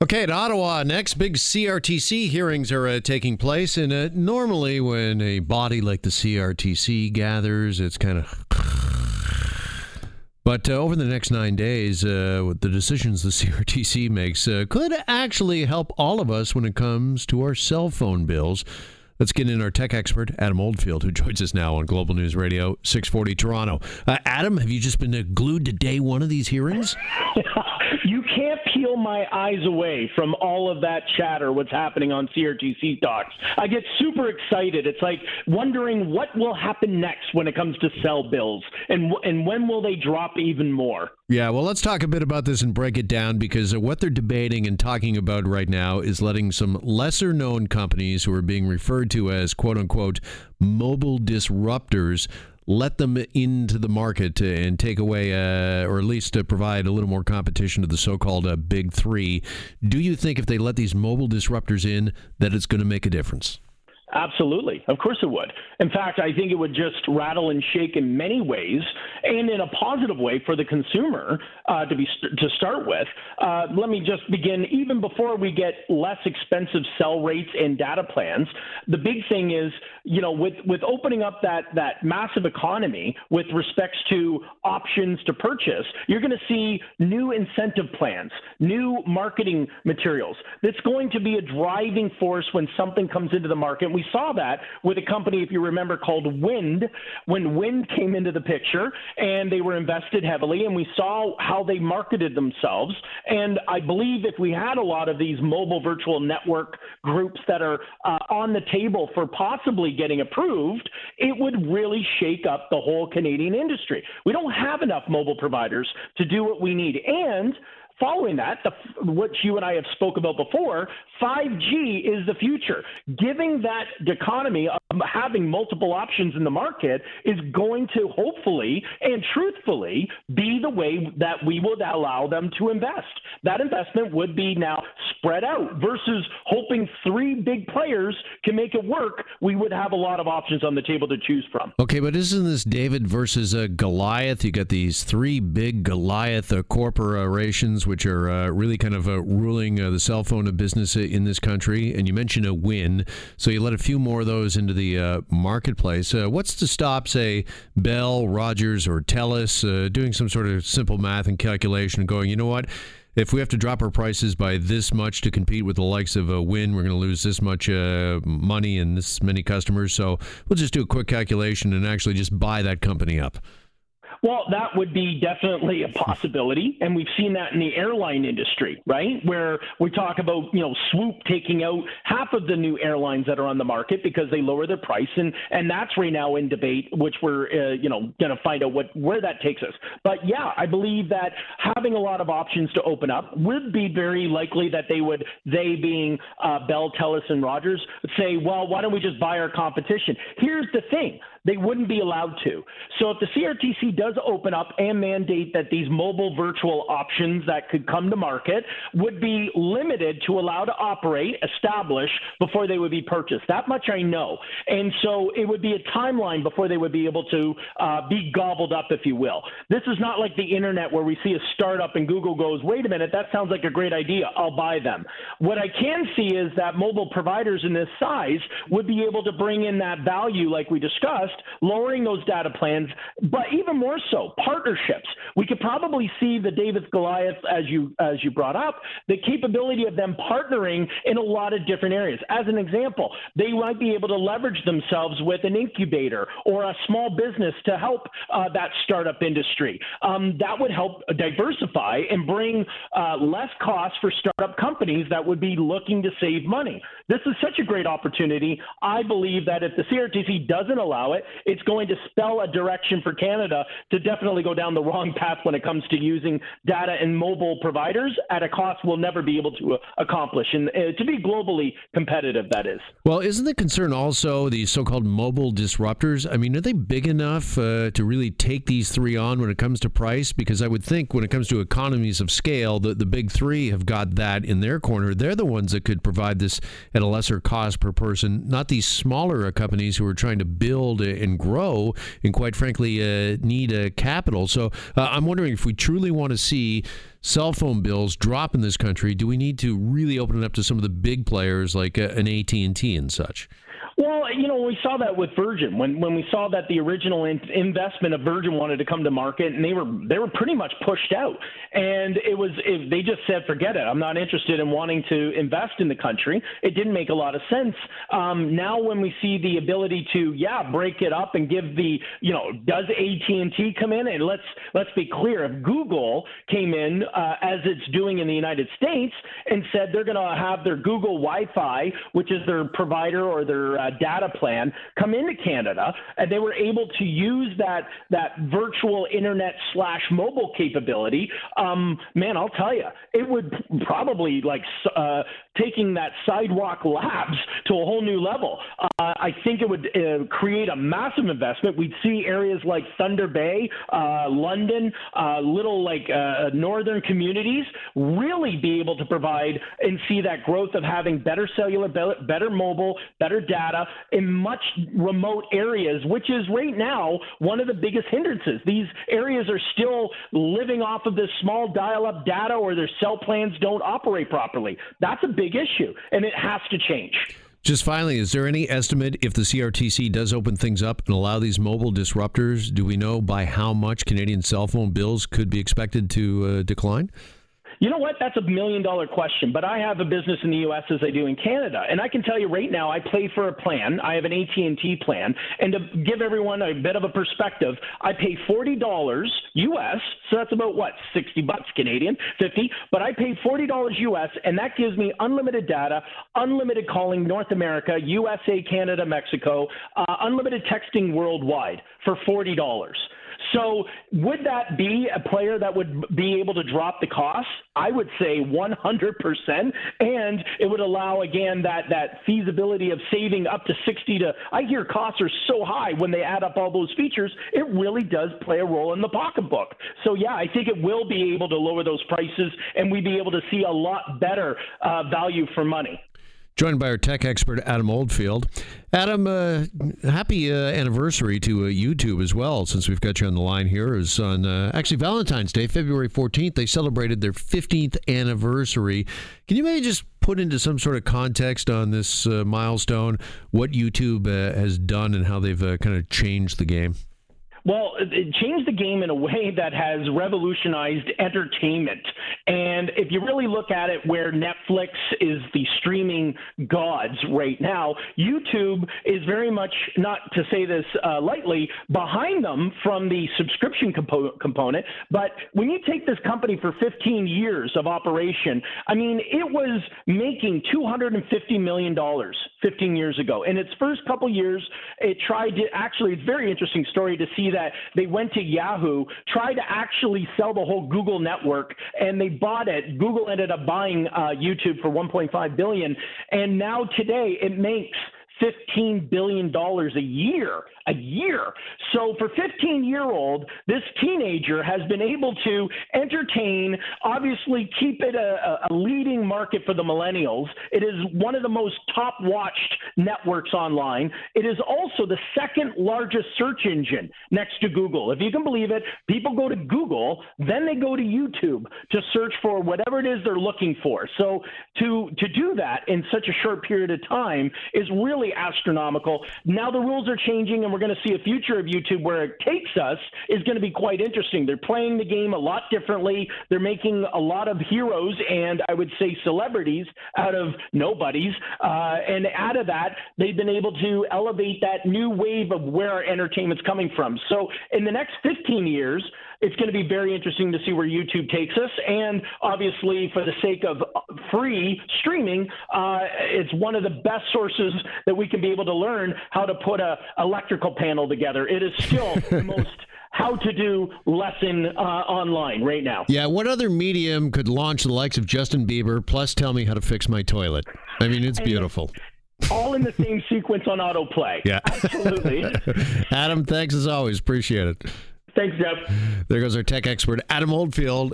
Okay, at Ottawa, next big CRTC hearings are uh, taking place. And uh, normally, when a body like the CRTC gathers, it's kind of. But uh, over the next nine days, uh, the decisions the CRTC makes uh, could actually help all of us when it comes to our cell phone bills. Let's get in our tech expert, Adam Oldfield, who joins us now on Global News Radio 640 Toronto. Uh, Adam, have you just been glued to day one of these hearings? you can't peel my eyes away from all of that chatter, what's happening on CRTC talks. I get super excited. It's like wondering what will happen next when it comes to cell bills and, and when will they drop even more. Yeah, well, let's talk a bit about this and break it down because uh, what they're debating and talking about right now is letting some lesser known companies who are being referred to as quote unquote mobile disruptors let them into the market and take away, uh, or at least provide a little more competition to the so-called uh, big three. Do you think if they let these mobile disruptors in, that it's going to make a difference? Absolutely. Of course it would. In fact, I think it would just rattle and shake in many ways and in a positive way for the consumer uh, to be to start with. Uh, let me just begin even before we get less expensive cell rates and data plans. The big thing is, you know, with with opening up that that massive economy with respects to options to purchase, you're going to see new incentive plans, new marketing materials. That's going to be a driving force when something comes into the market we saw that with a company, if you remember, called Wind, when Wind came into the picture and they were invested heavily, and we saw how they marketed themselves. And I believe if we had a lot of these mobile virtual network groups that are uh, on the table for possibly getting approved, it would really shake up the whole Canadian industry. We don't have enough mobile providers to do what we need. And Following that, the, what you and I have spoke about before, 5G is the future. Giving that economy of having multiple options in the market is going to hopefully and truthfully be the way that we would allow them to invest. That investment would be now spread out versus hoping three big players can make it work. We would have a lot of options on the table to choose from. Okay, but isn't this David versus uh, Goliath? You got these three big Goliath corporations which are uh, really kind of uh, ruling uh, the cell phone of business in this country. And you mentioned a Wind, so you let a few more of those into the uh, marketplace. Uh, what's to stop, say, Bell, Rogers, or Telus uh, doing some sort of simple math and calculation and going, you know what? If we have to drop our prices by this much to compete with the likes of a Wind, we're going to lose this much money and this many customers. So we'll just do a quick calculation and actually just buy that company up. Well, that would be definitely a possibility, and we've seen that in the airline industry, right? Where we talk about you know Swoop taking out half of the new airlines that are on the market because they lower their price, and and that's right now in debate, which we're uh, you know going to find out what where that takes us. But yeah, I believe that having a lot of options to open up would be very likely that they would they being uh, Bell, Telus, and Rogers say, well, why don't we just buy our competition? Here's the thing they wouldn't be allowed to. So if the CRTC does open up and mandate that these mobile virtual options that could come to market would be limited to allow to operate, establish before they would be purchased. That much I know. And so it would be a timeline before they would be able to uh, be gobbled up, if you will. This is not like the internet where we see a startup and Google goes, wait a minute, that sounds like a great idea. I'll buy them. What I can see is that mobile providers in this size would be able to bring in that value, like we discussed, lowering those data plans, but even more so, partnerships. We could probably see the David Goliath, as you as you brought up, the capability of them partnering in a lot of different areas. As an example, they might be able to leverage themselves with an incubator or a small business to help uh, that startup industry. Um, that would help diversify and bring uh, less costs for startup companies that would be looking to save money. This is such a great opportunity. I believe that if the CRTC doesn't allow it, it's going to spell a direction for Canada to definitely go down the wrong path when it comes to using data and mobile providers at a cost we'll never be able to uh, accomplish. And uh, to be globally competitive, that is. Well, isn't the concern also these so called mobile disruptors? I mean, are they big enough uh, to really take these three on when it comes to price? Because I would think when it comes to economies of scale, the, the big three have got that in their corner. They're the ones that could provide this at a lesser cost per person, not these smaller companies who are trying to build and grow, and quite frankly, uh, need capital. So uh, I'm wondering if we truly want to see cell phone bills drop in this country, do we need to really open it up to some of the big players like uh, an AT and T and such? Well, you know, we saw that with Virgin. When when we saw that the original in- investment of Virgin wanted to come to market, and they were they were pretty much pushed out, and it was it, they just said, forget it, I'm not interested in wanting to invest in the country. It didn't make a lot of sense. Um, now, when we see the ability to yeah break it up and give the you know does AT and T come in, and let's let's be clear, if Google came in uh, as it's doing in the United States and said they're going to have their Google Wi-Fi, which is their provider or their uh, data plan come into Canada, and they were able to use that that virtual internet slash mobile capability. Um, man, I'll tell you, it would probably like uh, taking that sidewalk labs to a whole new level. Uh, I think it would uh, create a massive investment. We'd see areas like Thunder Bay, uh, London, uh, little like uh, northern communities really be able to provide and see that growth of having better cellular, better mobile, better data in much remote areas, which is right now one of the biggest hindrances. These areas are still living off of this small dial up data or their cell plans don't operate properly. That's a big issue, and it has to change. Just finally, is there any estimate if the CRTC does open things up and allow these mobile disruptors? Do we know by how much Canadian cell phone bills could be expected to uh, decline? You know what? That's a million dollar question. But I have a business in the U.S. as I do in Canada, and I can tell you right now, I pay for a plan. I have an AT and T plan, and to give everyone a bit of a perspective, I pay forty dollars U.S. So that's about what sixty bucks Canadian, fifty. But I pay forty dollars U.S. and that gives me unlimited data, unlimited calling North America, USA, Canada, Mexico, uh, unlimited texting worldwide for forty dollars. So would that be a player that would be able to drop the costs? I would say 100%, and it would allow again that that feasibility of saving up to 60 to. I hear costs are so high when they add up all those features, it really does play a role in the pocketbook. So yeah, I think it will be able to lower those prices, and we'd be able to see a lot better uh, value for money joined by our tech expert Adam Oldfield. Adam, uh, happy uh, anniversary to uh, YouTube as well. Since we've got you on the line here, is on uh, actually Valentine's Day, February fourteenth. They celebrated their fifteenth anniversary. Can you maybe just put into some sort of context on this uh, milestone what YouTube uh, has done and how they've kind of changed the game? Well, it changed the game in a way that has revolutionized entertainment. And if you really look at it, where Netflix is the streaming gods right now, YouTube is very much, not to say this uh, lightly, behind them from the subscription compo- component. But when you take this company for 15 years of operation, I mean, it was making $250 million 15 years ago. In its first couple years, it tried to actually, it's a very interesting story to see that they went to Yahoo, tried to actually sell the whole Google network, and they bought it. Google ended up buying uh, YouTube for 1.5 billion, and now today it makes $15 billion a year a year. So for 15 year old, this teenager has been able to entertain, obviously keep it a, a leading market for the millennials. It is one of the most top watched networks online. It is also the second largest search engine next to Google. If you can believe it, people go to Google, then they go to YouTube to search for whatever it is they're looking for. So to to do that in such a short period of time is really astronomical. Now the rules are changing and we're we're going to see a future of YouTube where it takes us is going to be quite interesting. They're playing the game a lot differently. They're making a lot of heroes and I would say celebrities out of nobodies. Uh, and out of that, they've been able to elevate that new wave of where our entertainment's coming from. So in the next 15 years, it's going to be very interesting to see where YouTube takes us. And obviously, for the sake of free streaming, uh, it's one of the best sources that we can be able to learn how to put a electrical panel together. It is still the most how to do lesson uh, online right now. Yeah, what other medium could launch the likes of Justin Bieber plus tell me how to fix my toilet? I mean, it's beautiful. All in the same sequence on autoplay. Yeah. Absolutely. Adam, thanks as always. Appreciate it. Thanks, Jeff. There goes our tech expert, Adam Oldfield.